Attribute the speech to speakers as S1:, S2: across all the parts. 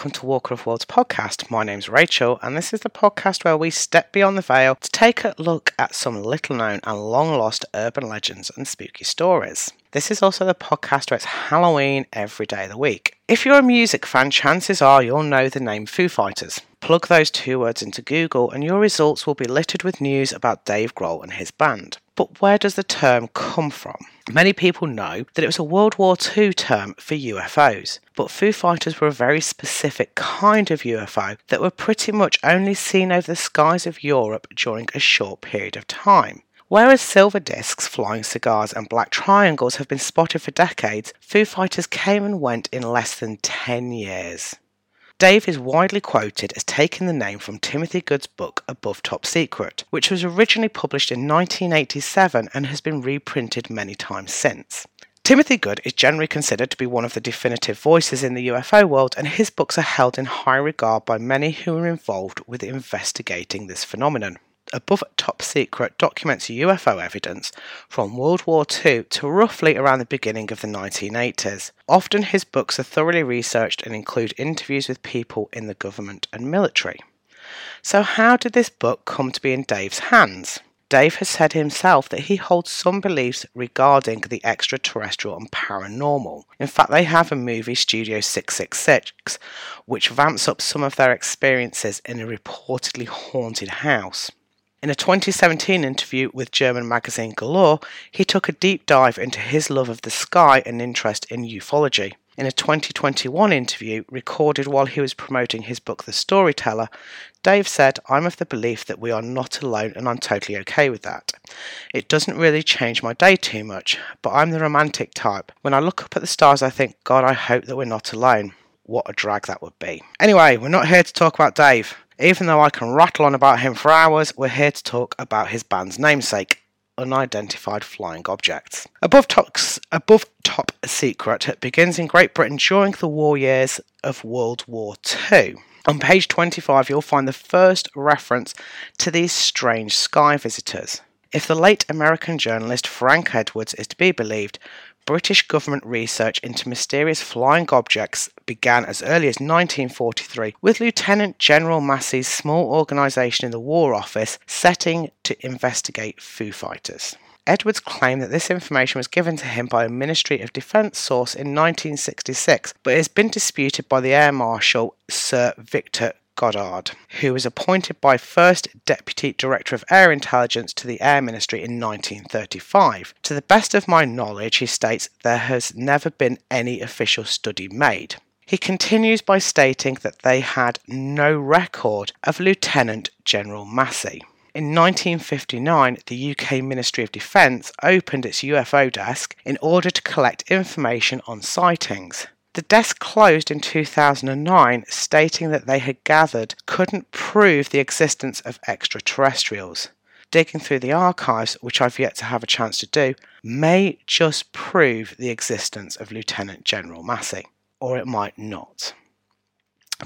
S1: welcome to Walker of Worlds podcast. My name's Rachel, and this is the podcast where we step beyond the veil to take a look at some little known and long lost urban legends and spooky stories. This is also the podcast where it's Halloween every day of the week. If you're a music fan, chances are you'll know the name Foo Fighters. Plug those two words into Google, and your results will be littered with news about Dave Grohl and his band. But where does the term come from? Many people know that it was a World War II term for UFOs, but Foo Fighters were a very specific kind of UFO that were pretty much only seen over the skies of Europe during a short period of time. Whereas silver discs, flying cigars, and black triangles have been spotted for decades, Foo Fighters came and went in less than 10 years. Dave is widely quoted as taking the name from Timothy Good's book Above Top Secret, which was originally published in 1987 and has been reprinted many times since. Timothy Good is generally considered to be one of the definitive voices in the UFO world, and his books are held in high regard by many who are involved with investigating this phenomenon. Above Top Secret documents UFO evidence from World War II to roughly around the beginning of the 1980s. Often his books are thoroughly researched and include interviews with people in the government and military. So, how did this book come to be in Dave's hands? Dave has said himself that he holds some beliefs regarding the extraterrestrial and paranormal. In fact, they have a movie, Studio 666, which vamps up some of their experiences in a reportedly haunted house. In a 2017 interview with German magazine Galore, he took a deep dive into his love of the sky and interest in ufology. In a 2021 interview recorded while he was promoting his book The Storyteller, Dave said, I'm of the belief that we are not alone and I'm totally okay with that. It doesn't really change my day too much, but I'm the romantic type. When I look up at the stars, I think, God, I hope that we're not alone. What a drag that would be. Anyway, we're not here to talk about Dave. Even though I can rattle on about him for hours, we're here to talk about his band's namesake, Unidentified Flying Objects. Above, above Top Secret begins in Great Britain during the war years of World War II. On page 25, you'll find the first reference to these strange sky visitors. If the late American journalist Frank Edwards is to be believed, British government research into mysterious flying objects began as early as 1943 with Lieutenant General Massey's small organisation in the War Office setting to investigate Foo Fighters. Edwards claimed that this information was given to him by a Ministry of Defence source in 1966, but it has been disputed by the Air Marshal Sir Victor Goddard, who was appointed by First Deputy Director of Air Intelligence to the Air Ministry in 1935. To the best of my knowledge, he states, there has never been any official study made. He continues by stating that they had no record of Lieutenant General Massey. In 1959, the UK Ministry of Defence opened its UFO desk in order to collect information on sightings. The desk closed in 2009, stating that they had gathered couldn't prove the existence of extraterrestrials. Digging through the archives, which I've yet to have a chance to do, may just prove the existence of Lieutenant General Massey, or it might not.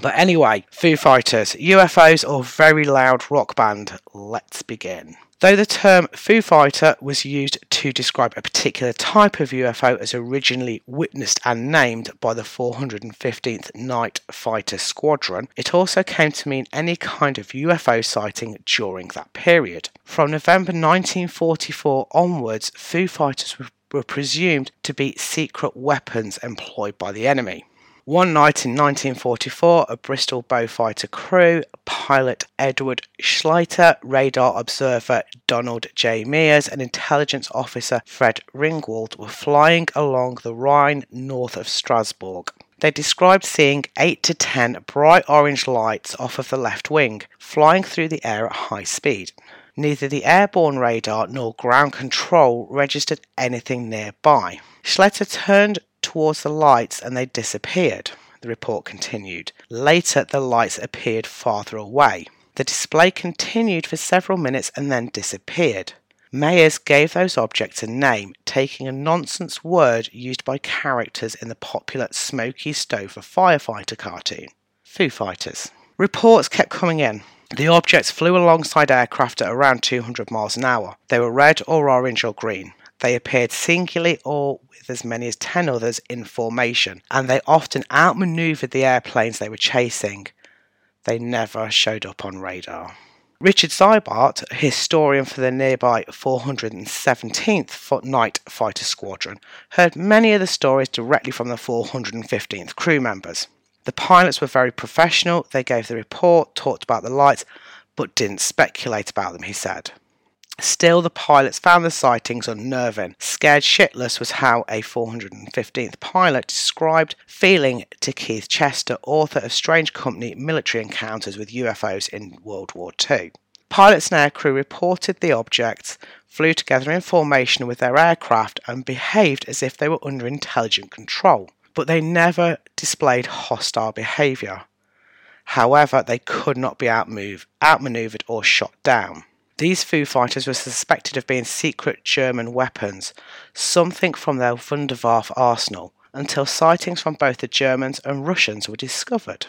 S1: But anyway, Foo Fighters, UFOs or very loud rock band, let's begin. Though the term Foo Fighter was used to describe a particular type of UFO as originally witnessed and named by the 415th Night Fighter Squadron, it also came to mean any kind of UFO sighting during that period. From November 1944 onwards, Foo Fighters were presumed to be secret weapons employed by the enemy. One night in 1944, a Bristol Beaufighter crew, pilot Edward Schleiter, radar observer Donald J. Mears, and intelligence officer Fred Ringwald were flying along the Rhine north of Strasbourg. They described seeing 8 to 10 bright orange lights off of the left wing, flying through the air at high speed. Neither the airborne radar nor ground control registered anything nearby. Schleiter turned towards the lights and they disappeared. The report continued. Later, the lights appeared farther away. The display continued for several minutes and then disappeared. Mears gave those objects a name, taking a nonsense word used by characters in the popular Smokey Stover firefighter cartoon Foo Fighters. Reports kept coming in. The objects flew alongside aircraft at around 200 miles an hour. They were red or orange or green. They appeared singly or with as many as 10 others in formation, and they often outmaneuvered the airplanes they were chasing. They never showed up on radar. Richard Sibart, historian for the nearby 417th Night Fighter Squadron, heard many of the stories directly from the 415th crew members. The pilots were very professional, they gave the report, talked about the lights, but didn't speculate about them, he said. Still, the pilots found the sightings unnerving. Scared shitless was how a 415th pilot described feeling to Keith Chester, author of Strange Company Military Encounters with UFOs in World War II. Pilots and aircrew reported the objects, flew together in formation with their aircraft, and behaved as if they were under intelligent control, but they never displayed hostile behaviour. However, they could not be outmoved, outmaneuvered or shot down. These Foo Fighters were suspected of being secret German weapons, something from their Wunderwaffe arsenal, until sightings from both the Germans and Russians were discovered.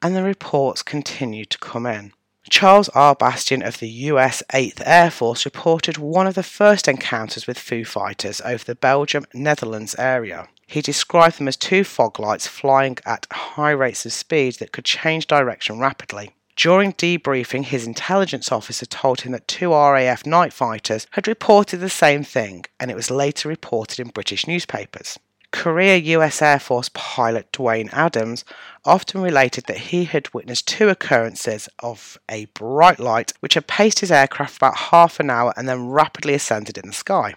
S1: And the reports continued to come in. Charles R. Bastien of the US 8th Air Force reported one of the first encounters with Foo Fighters over the Belgium Netherlands area. He described them as two fog lights flying at high rates of speed that could change direction rapidly. During debriefing, his intelligence officer told him that two RAF night fighters had reported the same thing, and it was later reported in British newspapers. Career US Air Force pilot Duane Adams often related that he had witnessed two occurrences of a bright light which had paced his aircraft about half an hour and then rapidly ascended in the sky.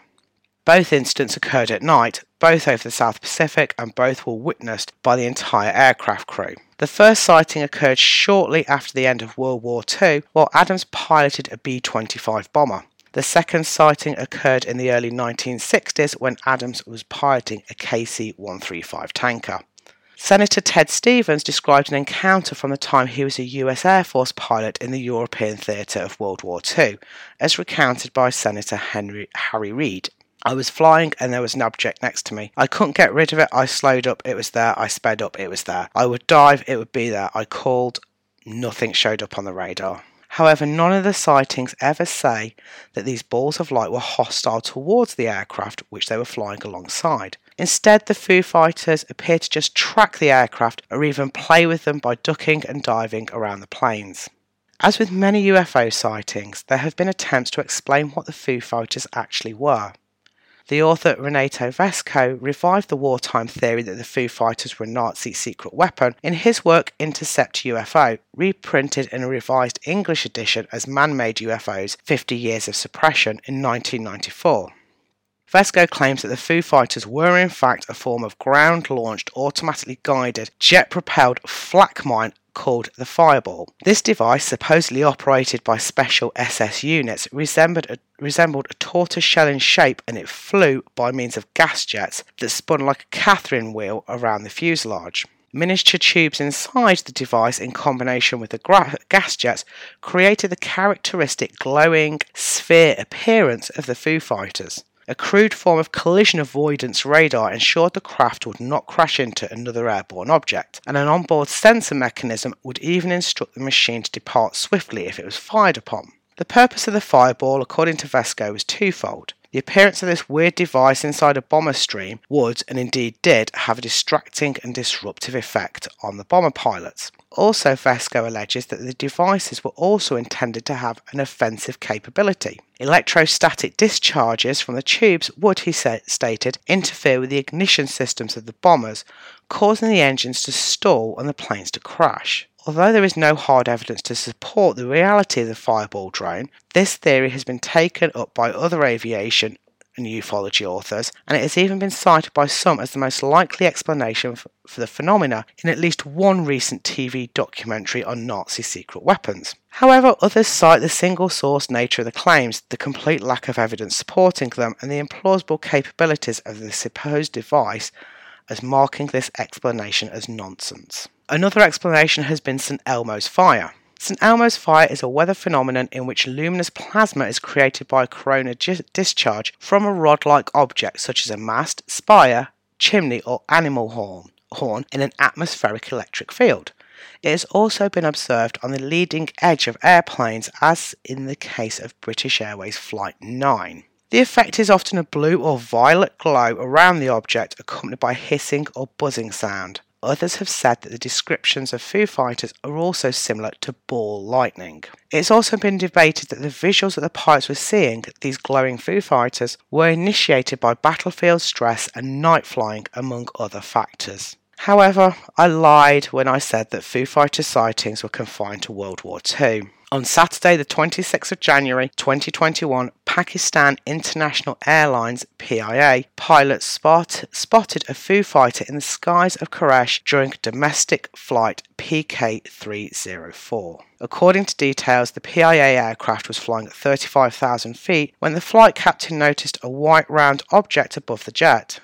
S1: Both incidents occurred at night, both over the South Pacific, and both were witnessed by the entire aircraft crew. The first sighting occurred shortly after the end of World War II while Adams piloted a B 25 bomber. The second sighting occurred in the early 1960s when Adams was piloting a KC 135 tanker. Senator Ted Stevens described an encounter from the time he was a US Air Force pilot in the European theatre of World War II, as recounted by Senator Henry, Harry Reid. I was flying and there was an object next to me. I couldn't get rid of it. I slowed up, it was there. I sped up, it was there. I would dive, it would be there. I called, nothing showed up on the radar. However, none of the sightings ever say that these balls of light were hostile towards the aircraft which they were flying alongside. Instead, the Foo Fighters appear to just track the aircraft or even play with them by ducking and diving around the planes. As with many UFO sightings, there have been attempts to explain what the Foo Fighters actually were. The author Renato Vesco revived the wartime theory that the Foo Fighters were a Nazi secret weapon in his work Intercept UFO, reprinted in a revised English edition as Man Made UFOs 50 Years of Suppression in 1994. Vesco claims that the Foo Fighters were in fact a form of ground launched, automatically guided, jet propelled flak mine called the Fireball. This device, supposedly operated by special SS units, resembled a, resembled a tortoise shell in shape and it flew by means of gas jets that spun like a Catherine wheel around the fuselage. Miniature tubes inside the device, in combination with the gra- gas jets, created the characteristic glowing sphere appearance of the Foo Fighters. A crude form of collision avoidance radar ensured the craft would not crash into another airborne object, and an onboard sensor mechanism would even instruct the machine to depart swiftly if it was fired upon. The purpose of the fireball, according to Vesco, was twofold. The appearance of this weird device inside a bomber stream would, and indeed did, have a distracting and disruptive effect on the bomber pilots. Also, Vesco alleges that the devices were also intended to have an offensive capability. Electrostatic discharges from the tubes would, he said, stated, interfere with the ignition systems of the bombers, causing the engines to stall and the planes to crash. Although there is no hard evidence to support the reality of the fireball drone, this theory has been taken up by other aviation and ufology authors, and it has even been cited by some as the most likely explanation for, the phenomena in at least one recent TV documentary on Nazi secret weapons. However, others cite the single source nature of the claims, the complete lack of evidence supporting them, and the implausible capabilities of the supposed device as marking this explanation as nonsense. Another explanation has been St. Elmo's fire. St. Elmo's fire is a weather phenomenon in which luminous plasma is created by corona discharge from a rod like object such as a mast, spire, chimney, or animal horn, horn in an atmospheric electric field. It has also been observed on the leading edge of airplanes, as in the case of British Airways Flight 9. The effect is often a blue or violet glow around the object, accompanied by hissing or buzzing sound. Others have said that the descriptions of Foo Fighters are also similar to ball lightning. It's also been debated that the visuals that the pilots were seeing, these glowing Foo Fighters, were initiated by battlefield stress and night flying, among other factors. However, I lied when I said that Foo Fighters sightings were confined to World War II. On Saturday, the 26th of January 2021, Pakistan International Airlines PIA pilots spot, spotted a Foo Fighter in the skies of Quraysh during domestic flight PK304. According to details, the PIA aircraft was flying at 35,000 feet when the flight captain noticed a white round object above the jet.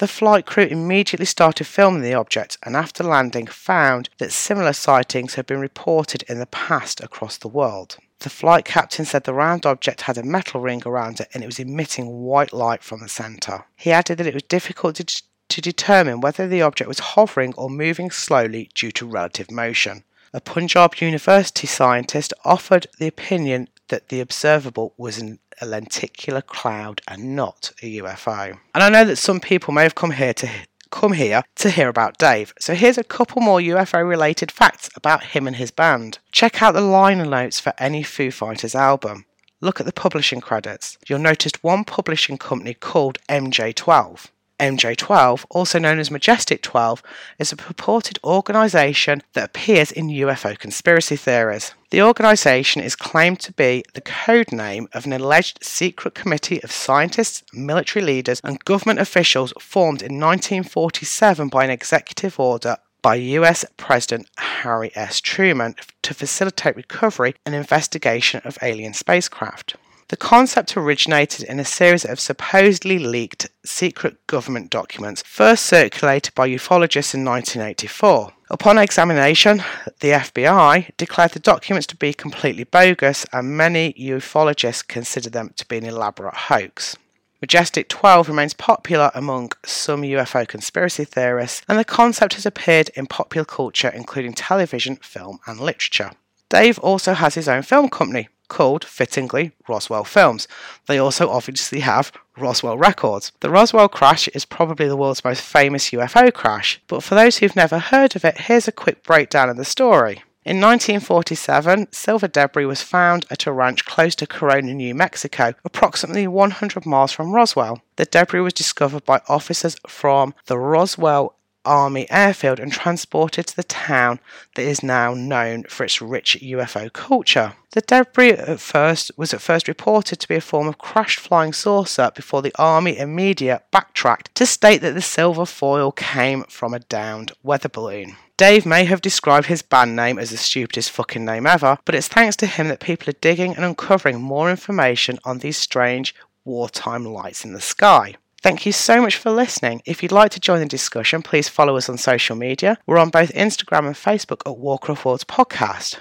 S1: The flight crew immediately started filming the object and after landing found that similar sightings had been reported in the past across the world. The flight captain said the round object had a metal ring around it and it was emitting white light from the centre. He added that it was difficult to, to determine whether the object was hovering or moving slowly due to relative motion. A Punjab University scientist offered the opinion that the observable was an a lenticular cloud and not a UFO. And I know that some people may have come here to come here to hear about Dave. So here's a couple more UFO related facts about him and his band. Check out the liner notes for any Foo Fighters album. Look at the publishing credits. You'll notice one publishing company called MJ12. MJ12, also known as Majestic 12, is a purported organisation that appears in UFO conspiracy theories. The organisation is claimed to be the code name of an alleged secret committee of scientists, military leaders, and government officials formed in 1947 by an executive order by US President Harry S. Truman to facilitate recovery and investigation of alien spacecraft. The concept originated in a series of supposedly leaked secret government documents, first circulated by ufologists in 1984. Upon examination, the FBI declared the documents to be completely bogus, and many ufologists consider them to be an elaborate hoax. Majestic 12 remains popular among some UFO conspiracy theorists, and the concept has appeared in popular culture, including television, film, and literature. Dave also has his own film company, called, fittingly, Roswell Films. They also obviously have Roswell Records. The Roswell crash is probably the world's most famous UFO crash, but for those who've never heard of it, here's a quick breakdown of the story. In 1947, silver debris was found at a ranch close to Corona, New Mexico, approximately 100 miles from Roswell. The debris was discovered by officers from the Roswell Army airfield and transported to the town that is now known for its rich UFO culture. The debris at first was at first reported to be a form of crashed flying saucer before the army and media backtracked to state that the silver foil came from a downed weather balloon. Dave may have described his band name as the stupidest fucking name ever, but it's thanks to him that people are digging and uncovering more information on these strange wartime lights in the sky. Thank you so much for listening. If you'd like to join the discussion, please follow us on social media. We're on both Instagram and Facebook at Walker of Worlds Podcast.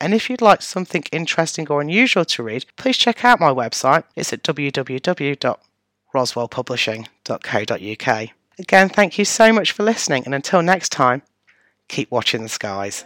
S1: And if you'd like something interesting or unusual to read, please check out my website. It's at www.roswellpublishing.co.uk. Again, thank you so much for listening, and until next time, keep watching the skies.